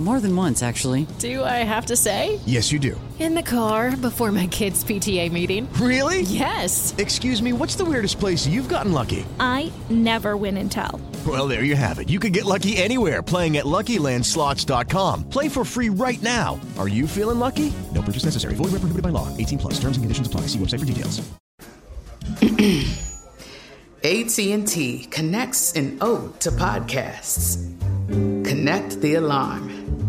More than once, actually. Do I have to say? Yes, you do. In the car before my kids' PTA meeting. Really? Yes. Excuse me, what's the weirdest place you've gotten lucky? I never win and tell. Well, there you have it. You can get lucky anywhere playing at LuckyLandSlots.com. Play for free right now. Are you feeling lucky? No purchase necessary. Void where prohibited by law. 18 plus. Terms and conditions apply. See website for details. AT&T connects an ode to podcasts. Connect the alarm.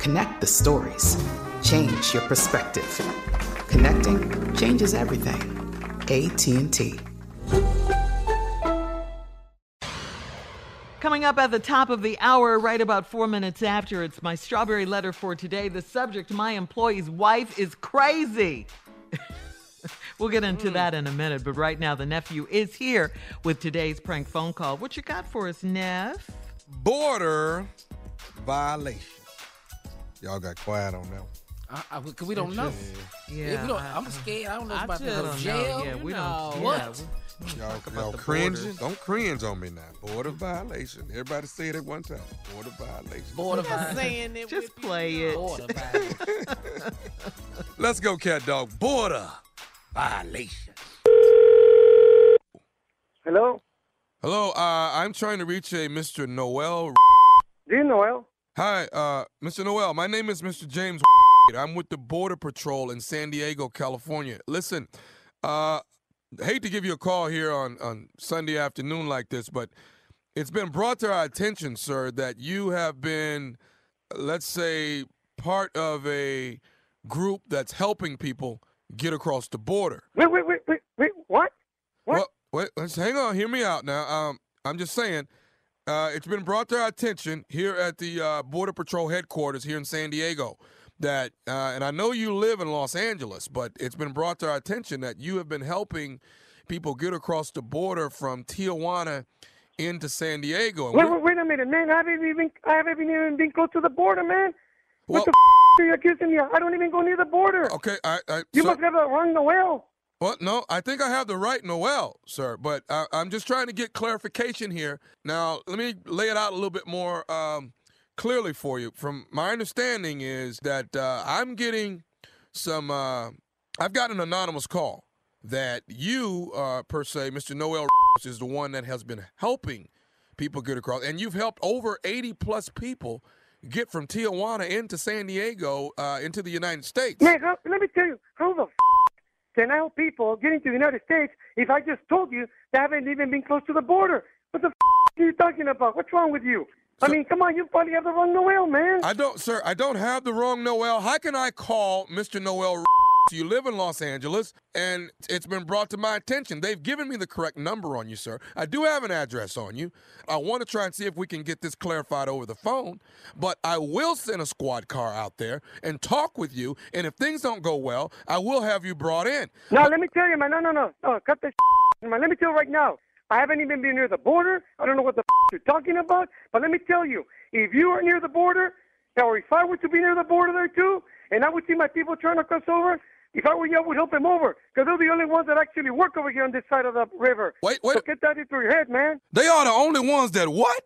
Connect the stories. Change your perspective. Connecting changes everything. AT&T. Coming up at the top of the hour, right about four minutes after, it's my strawberry letter for today. The subject My employee's wife is crazy. we'll get into hmm. that in a minute, but right now, the nephew is here with today's prank phone call. What you got for us, Neff? Border violation. Y'all got quiet on that. I, I, cause we don't know. Yeah, we don't, I- I'm scared. I don't know I about to go to jail. know. Yeah, you we don't- know, yeah, what? Y'all, Talk about y'all the cringing? borders. Don't cringe on me now. Border violation. Everybody say it at one time. Border violation. Border Just violation. saying it Just play it. Border violation. Let's go, cat dog. Border violation. Hello, Hello, uh, I'm trying to reach a Mr. Noel. Dean Noel. Hi, uh, Mr. Noel. My name is Mr. James. I'm with the Border Patrol in San Diego, California. Listen, uh, hate to give you a call here on, on Sunday afternoon like this, but it's been brought to our attention, sir, that you have been, let's say, part of a group that's helping people get across the border. Wait, wait, wait, wait, wait. What? What? Well, wait, let's hang on. Hear me out now. Um, I'm just saying, uh, it's been brought to our attention here at the uh, Border Patrol headquarters here in San Diego that, uh, and I know you live in Los Angeles, but it's been brought to our attention that you have been helping people get across the border from Tijuana into San Diego. Wait, wait, wait a minute, man. I haven't even, I haven't even been close to the border, man. Well- what the f- are you accusing me? I don't even go near the border. okay, I, I, You so- must have rung the Noel. Well, no, I think I have the right Noel, sir, but I, I'm just trying to get clarification here. Now, let me lay it out a little bit more um, clearly for you. From my understanding is that uh, I'm getting some. Uh, I've got an anonymous call that you, uh, per se, Mr. Noel, is the one that has been helping people get across, and you've helped over 80 plus people get from Tijuana into San Diego uh, into the United States. Man, let me tell you, how the can I help people getting to the United States if I just told you they haven't even been close to the border? What the f- are you talking about? What's wrong with you? I mean, come on, you probably have the wrong Noel, man. I don't, sir. I don't have the wrong Noel. How can I call Mr. Noel? You live in Los Angeles, and it's been brought to my attention. They've given me the correct number on you, sir. I do have an address on you. I want to try and see if we can get this clarified over the phone, but I will send a squad car out there and talk with you. And if things don't go well, I will have you brought in. No, let me tell you, man. No, no, no. No, cut this man. Let me tell you right now. I haven't even been near the border. I don't know what the you're talking about. But let me tell you, if you are near the border, or if I were to be near the border there too, and I would see my people trying to cross over, if I were you, I would help them over. Because they're the only ones that actually work over here on this side of the river. Wait, wait. So get that into your head, man. They are the only ones that what?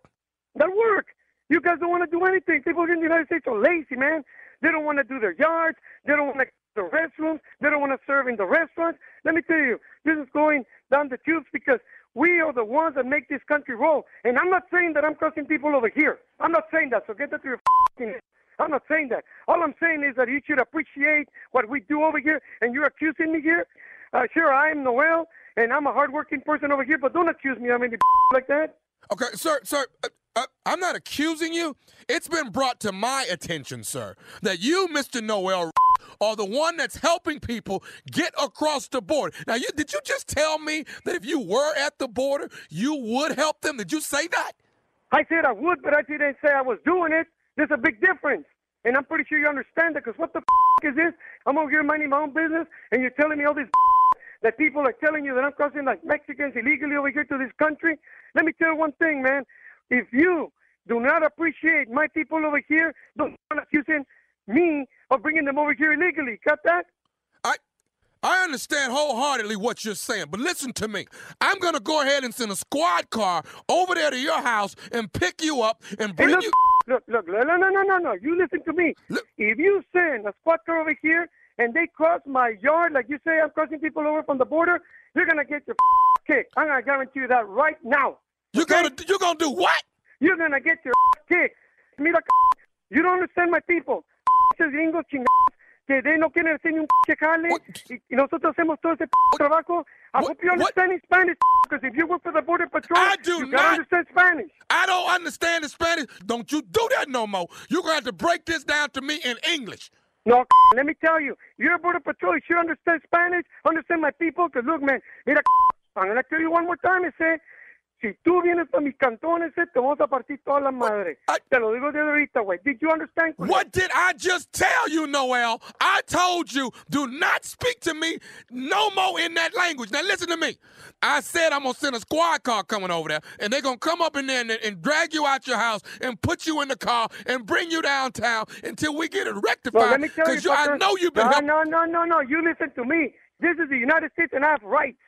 That work. You guys don't want to do anything. People in the United States are lazy, man. They don't want to do their yards. They don't want to the restrooms. They don't want to serve in the restaurants. Let me tell you, this is going down the tubes because we are the ones that make this country roll. And I'm not saying that I'm crossing people over here. I'm not saying that. So get that to your f***ing head. I'm not saying that. All I'm saying is that you should appreciate what we do over here, and you're accusing me here. Uh, sure, I'm Noel, and I'm a hardworking person over here, but don't accuse me of any like that. Okay, sir, sir, uh, uh, I'm not accusing you. It's been brought to my attention, sir, that you, Mr. Noel, are the one that's helping people get across the border. Now, you did you just tell me that if you were at the border, you would help them? Did you say that? I said I would, but I didn't say I was doing it. There's a big difference. And I'm pretty sure you understand that because what the f- is this? I'm over here minding my own business and you're telling me all this that people are telling you that I'm crossing like Mexicans illegally over here to this country. Let me tell you one thing, man. If you do not appreciate my people over here, don't accusing me of bringing them over here illegally. Got that? I I understand wholeheartedly what you're saying, but listen to me. I'm gonna go ahead and send a squad car over there to your house and pick you up and bring you. Look, look, no, no, no, no, no. You listen to me. If you send a squad car over here and they cross my yard, like you say, I'm crossing people over from the border, you're gonna get your kicked. I'm gonna guarantee you that right now. You're gonna you're gonna do what? You're gonna get your kicked. Mira, you don't understand my people. Esos gringos chingados que they no quieren hacer ni un jale y, y nosotros hacemos todo ese trabajo. I hope you understand in Spanish because if you work for the Border Patrol, I do you not. understand Spanish. I don't understand the Spanish. Don't you do that no more. You're gonna have to break this down to me in English. No, let me tell you, you're a border patrol. You should understand Spanish, understand my people. Because look, man, mira, I'm gonna tell you one more time, ese. Si tú vienes a mis cantones, eh, te vamos a partir toda la madre. te lo digo de ahorita, güey. Did you understand? What did I just tell you, Noel? I told you, do not speak to me no more in that language. Now listen to me. I said I'm gonna send a squad car coming over there, and they're gonna come up in there and, and drag you out your house and put you in the car and bring you downtown until we get it rectified. let me you, Because I know you've been no, helping. no, no, no, no. You listen to me. This is the United States, and I have rights.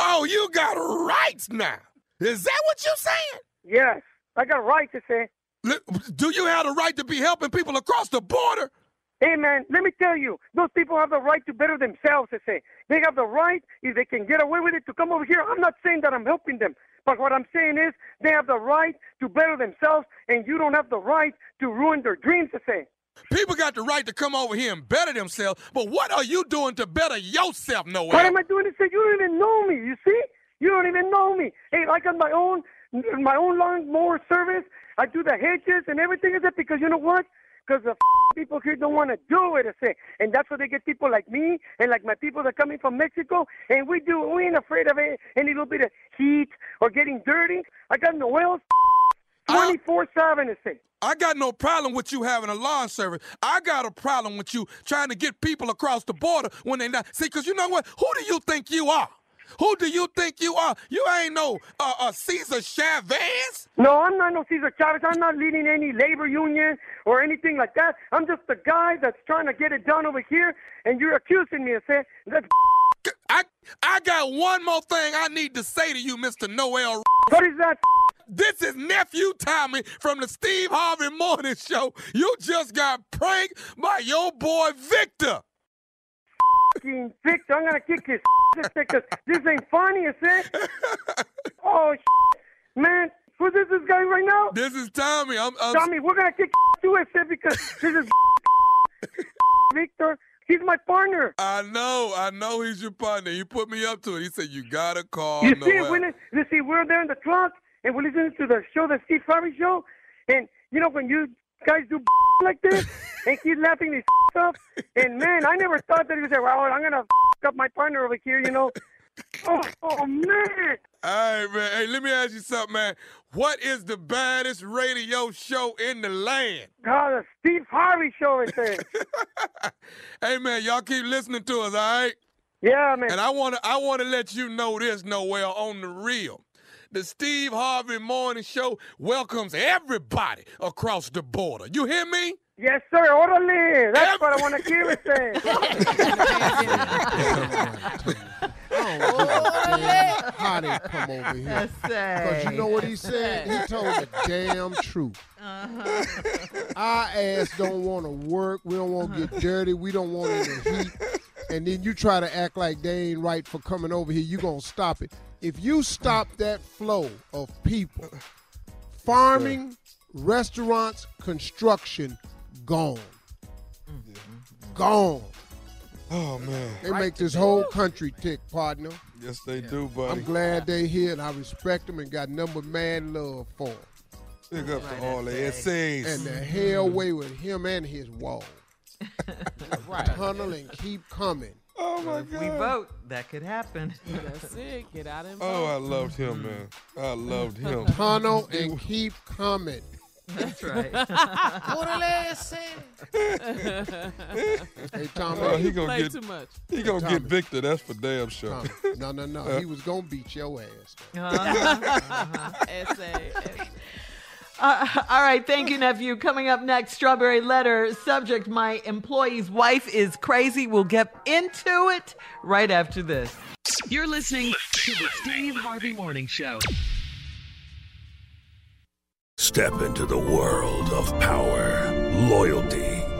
Oh, you got rights now. Is that what you're saying? Yes, I got a right to say. Do you have the right to be helping people across the border? Hey, man, let me tell you, those people have the right to better themselves, I say. They have the right, if they can get away with it, to come over here. I'm not saying that I'm helping them, but what I'm saying is they have the right to better themselves, and you don't have the right to ruin their dreams, I say. People got the right to come over here and better themselves, but what are you doing to better yourself, Noel? What am I doing to say? You don't even know me, you see? You don't even know me. Hey, I got my own my own lawn mower service. I do the hedges and everything is it because you know what? Because the people here don't want to do it, I say. And that's why they get people like me and like my people that come in from Mexico. And we do, we ain't afraid of it, any little bit of heat or getting dirty. I got Noel's 24 7, I say. I got no problem with you having a lawn service. I got a problem with you trying to get people across the border when they not. See, because you know what? Who do you think you are? Who do you think you are? You ain't no uh, uh, Cesar Chavez. No, I'm not no Cesar Chavez. I'm not leading any labor union or anything like that. I'm just the guy that's trying to get it done over here, and you're accusing me of saying that. I I got one more thing I need to say to you, Mr. Noel. What is that? This is nephew Tommy from the Steve Harvey Morning Show. You just got pranked by your boy Victor. Victor. I'm gonna kick his because this ain't funny, is it? Oh, shit. man. Who's this, this guy right now? This is Tommy. I'm, I'm Tommy, we're gonna kick you, is it? Because this is Victor. He's my partner. I know, I know he's your partner. He put me up to it. He said you gotta call You see, Noel. li- you see, we're there in the truck and we're listening to the show, the Steve Harvey show, and you know when you guys do like this and keep laughing these stuff, and man, I never thought that he was like, well, I'm gonna up my partner over here, you know. Oh, oh man. All right, man. Hey, let me ask you something, man. What is the baddest radio show in the land? God, the Steve Harvey show is there. Hey, man, y'all keep listening to us, all right? Yeah, man. And I want to I want to let you know this, Noel, on the real. The Steve Harvey Morning Show welcomes everybody across the border. You hear me? Yes, sir. Orderly. That's what I want to hear it say. Damn, how they come over here? Yes, Because you know what he said? He told the damn truth. Uh-huh. Our ass don't want to work. We don't want to get dirty. We don't want it in the heat. And then you try to act like they ain't right for coming over here. you going to stop it. If you stop that flow of people, farming, restaurants, construction, gone. Gone. Oh man. They make this whole country tick, partner. Yes, they do, buddy. I'm glad they here and I respect them and got number man love for them. Big up to all the essays. And the hell away with him and his wall. Right. Tunnel and keep coming. Oh my If we vote, that could happen. That's it. Get out and Oh, I loved him, man. I loved him. Tunnel and keep coming. That's right. Orderly said. Hey, Tommy. Oh, he gonna get too much. he gonna Tommy. get Victor. That's for damn sure. Tommy. No, no, no. Uh, he was going to beat your ass. Essay. Uh, all right, thank you, nephew. Coming up next, Strawberry Letter. Subject My employee's wife is crazy. We'll get into it right after this. You're listening to the Steve Harvey Morning Show. Step into the world of power, loyalty,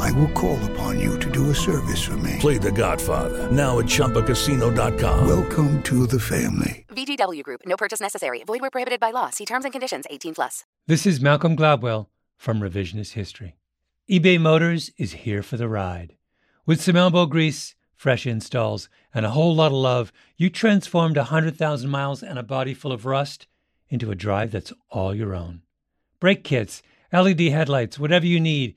I will call upon you to do a service for me. Play The Godfather now at ChumbaCasino.com. Welcome to the family. VGW Group. No purchase necessary. Void where prohibited by law. See terms and conditions. 18 plus. This is Malcolm Gladwell from Revisionist History. eBay Motors is here for the ride. With some elbow grease, fresh installs, and a whole lot of love, you transformed 100,000 miles and a body full of rust into a drive that's all your own. Brake kits, LED headlights, whatever you need,